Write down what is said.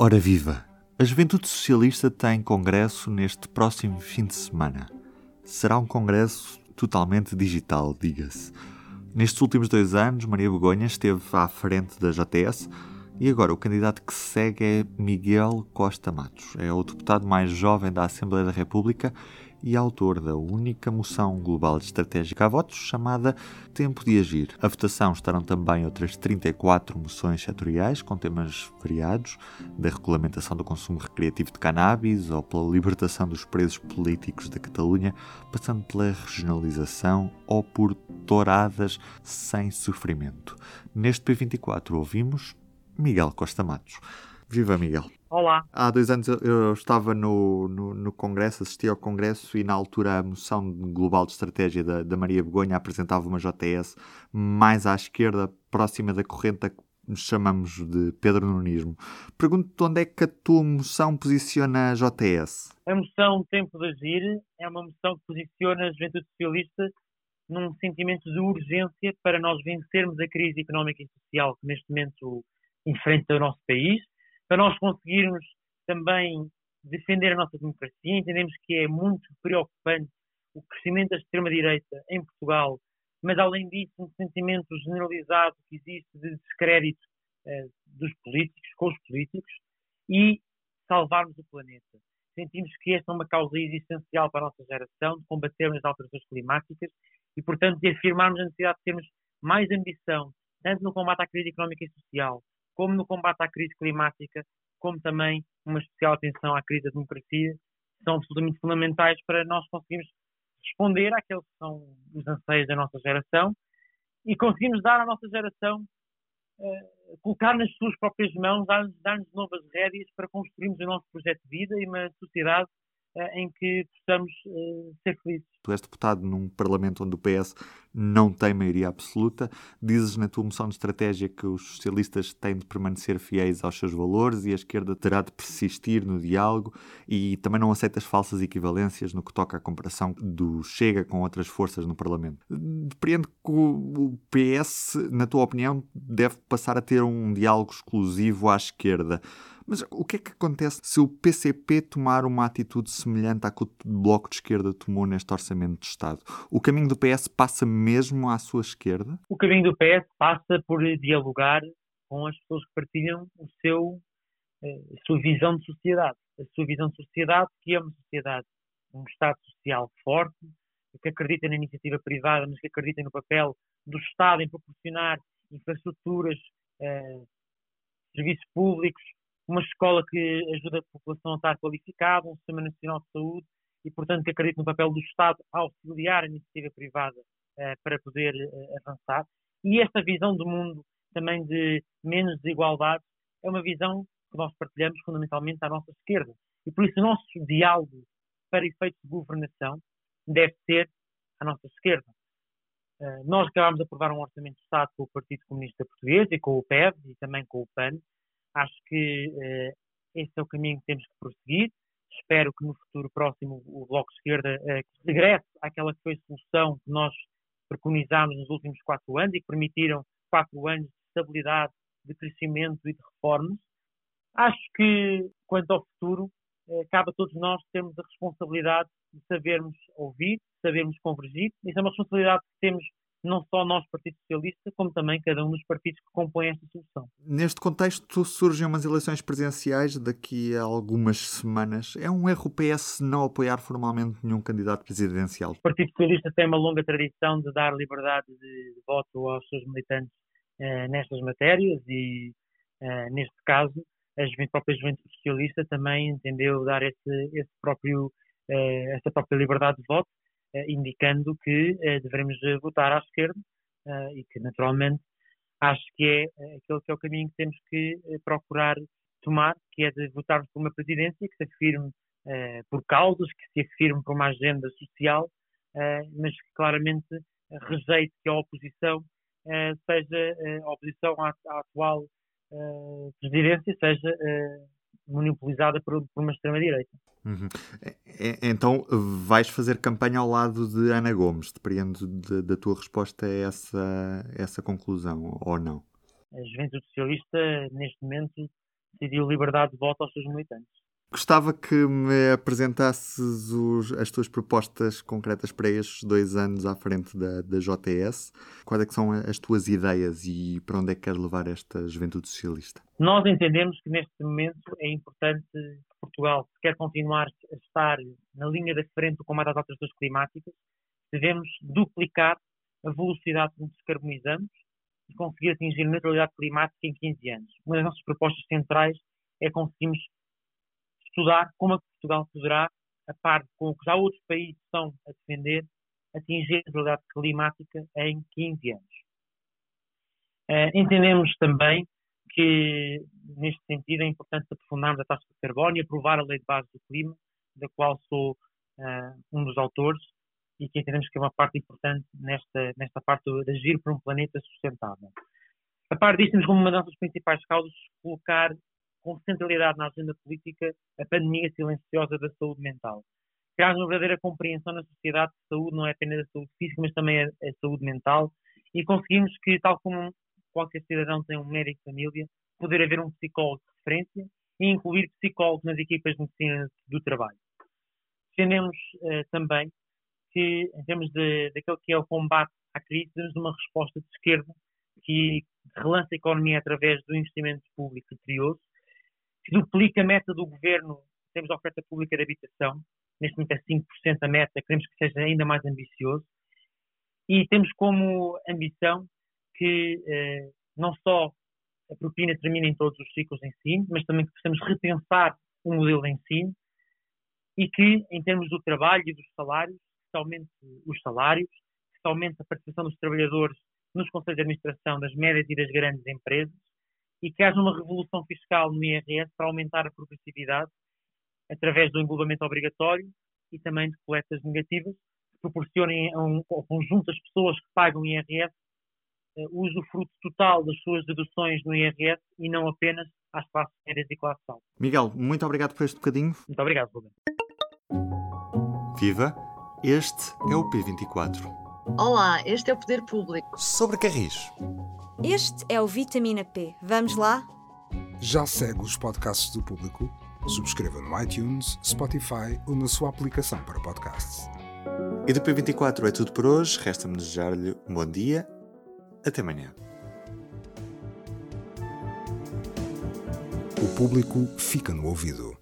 Ora viva! A Juventude Socialista tem congresso neste próximo fim de semana. Será um congresso totalmente digital, diga-se. Nestes últimos dois anos, Maria Begonha esteve à frente da JTS e agora o candidato que segue é Miguel Costa Matos. É o deputado mais jovem da Assembleia da República e autor da única moção global estratégica a votos chamada Tempo de Agir. A votação estarão também outras 34 moções setoriais com temas variados, da regulamentação do consumo recreativo de cannabis ou pela libertação dos presos políticos da Catalunha, passando pela regionalização ou por touradas sem sofrimento. Neste P24 ouvimos Miguel Costa Matos. Viva Miguel! Olá. Há dois anos eu estava no, no, no, Congresso, assisti ao Congresso e na altura a moção global de estratégia da, da Maria Begonha apresentava uma JS mais à esquerda, próxima da corrente a que chamamos de Pedro Nunismo. Pergunto-te onde é que a tua moção posiciona a JS? A moção Tempo de Agir é uma moção que posiciona a juventude socialista num sentimento de urgência para nós vencermos a crise económica e social que neste momento enfrenta o nosso país para nós conseguirmos também defender a nossa democracia. Entendemos que é muito preocupante o crescimento da extrema-direita em Portugal, mas além disso, um sentimento generalizado que existe de descrédito eh, dos políticos, com os políticos, e salvarmos o planeta. Sentimos que esta é uma causa existencial para a nossa geração, de combatermos as alterações climáticas e, portanto, de afirmarmos a necessidade de termos mais ambição, tanto no combate à crise económica e social, como no combate à crise climática, como também uma especial atenção à crise da democracia, são absolutamente fundamentais para nós conseguirmos responder àqueles que são os anseios da nossa geração e conseguirmos dar à nossa geração, uh, colocar nas suas próprias mãos, dar-nos dar novas rédeas para construirmos o nosso projeto de vida e uma sociedade em que possamos uh, ser felizes. Tu és deputado num Parlamento onde o PS não tem maioria absoluta. Dizes na tua moção de estratégia que os socialistas têm de permanecer fiéis aos seus valores e a esquerda terá de persistir no diálogo e também não aceitas falsas equivalências no que toca à comparação do Chega com outras forças no Parlamento. Depreendo que o PS, na tua opinião, deve passar a ter um diálogo exclusivo à esquerda. Mas o que é que acontece se o PCP tomar uma atitude semelhante à que o Bloco de Esquerda tomou neste Orçamento de Estado? O caminho do PS passa mesmo à sua esquerda? O caminho do PS passa por dialogar com as pessoas que partilham o seu, eh, a sua visão de sociedade. A sua visão de sociedade, que é uma sociedade, um Estado social forte, que acredita na iniciativa privada, mas que acredita no papel do Estado em proporcionar infraestruturas, eh, serviços públicos, uma escola que ajuda a população a estar qualificada, um Sistema Nacional de Saúde e, portanto, que acredita no papel do Estado a auxiliar a iniciativa privada uh, para poder uh, avançar. E esta visão do mundo também de menos desigualdade é uma visão que nós partilhamos fundamentalmente à nossa esquerda. E por isso o nosso diálogo para efeitos de governação deve ser à nossa esquerda. Uh, nós acabámos de aprovar um orçamento de Estado com o Partido Comunista Português e com o PEV e também com o PAN, Acho que uh, esse é o caminho que temos que prosseguir. Espero que no futuro próximo o Bloco de Esquerda uh, regresse àquela que foi a solução que nós preconizámos nos últimos quatro anos e que permitiram quatro anos de estabilidade, de crescimento e de reformas. Acho que, quanto ao futuro, uh, cabe a todos nós termos a responsabilidade de sabermos ouvir, sabermos convergir. Isso é uma responsabilidade que temos não só nós, Partido Socialista, como também cada um dos partidos que compõem esta solução. Neste contexto, surgem umas eleições presidenciais daqui a algumas semanas. É um erro o PS não apoiar formalmente nenhum candidato presidencial? O Partido Socialista tem uma longa tradição de dar liberdade de voto aos seus militantes eh, nestas matérias e, eh, neste caso, a própria Juventude Socialista também entendeu dar esse, esse próprio, eh, essa própria liberdade de voto indicando que eh, devemos eh, votar à esquerda e que, naturalmente, acho que é aquele que é o caminho que temos que procurar tomar, que é de votarmos por uma presidência que se afirme por causas, que se afirme por uma agenda social, mas que claramente rejeite que a oposição seja a oposição à, à atual presidência seja monopolizada por, por uma extrema-direita. Uhum. Então vais fazer campanha ao lado de Ana Gomes, depreendo de, da tua resposta a essa, essa conclusão, ou não? A Juventude Socialista, neste momento, decidiu liberdade de voto aos seus militantes. Gostava que me apresentasses os, as tuas propostas concretas para estes dois anos à frente da, da JTS. Quais é são as tuas ideias e para onde é que queres levar esta juventude socialista? Nós entendemos que neste momento é importante que Portugal, se quer continuar a estar na linha da frente do combate às alterações climáticas, devemos duplicar a velocidade com que descarbonizamos e conseguir atingir neutralidade climática em 15 anos. Uma das nossas propostas centrais é conseguirmos estudar como é que Portugal poderá, a par com o que já outros países estão a defender, atingir a neutralidade climática em 15 anos. Uh, entendemos também que, neste sentido, é importante aprofundarmos a taxa de carbono e aprovar a lei de base do clima, da qual sou uh, um dos autores, e que entendemos que é uma parte importante nesta, nesta parte de agir por um planeta sustentável. A par disto, temos como uma das nossas principais causas colocar com centralidade na agenda política a pandemia silenciosa da saúde mental. Criar uma verdadeira compreensão na sociedade que saúde não é apenas a saúde física, mas também a, a saúde mental e conseguimos que, tal como qualquer cidadão tem um médico de família, poder haver um psicólogo de referência e incluir psicólogos nas equipas de medicina do trabalho. Defendemos uh, também que, em termos de, daquilo que é o combate à crise, temos uma resposta de esquerda que relança a economia através do investimento público criterioso, que duplica a meta do governo em termos de oferta pública de habitação. Neste momento é 5% a meta, queremos que seja ainda mais ambicioso. E temos como ambição que eh, não só a propina termine em todos os ciclos de ensino, mas também que possamos repensar o modelo de ensino e que, em termos do trabalho e dos salários, que aumente os salários, que se aumente a participação dos trabalhadores nos conselhos de administração das médias e das grandes empresas e que haja uma revolução fiscal no IRS para aumentar a progressividade através do englobamento obrigatório e também de coletas negativas que proporcionem a um, ao conjunto das pessoas que pagam IRS uh, o usufruto total das suas deduções no IRS e não apenas às classes médias e classe alta. Miguel, muito obrigado por este bocadinho. Muito obrigado, Rubem. Viva! Este é o P24. Olá, este é o Poder Público. Sobre Carris. Este é o Vitamina P. Vamos lá? Já segue os podcasts do Público? Subscreva no iTunes, Spotify ou na sua aplicação para podcasts. E do P24 é tudo por hoje. Resta-me desejar-lhe um bom dia. Até amanhã. O Público fica no ouvido.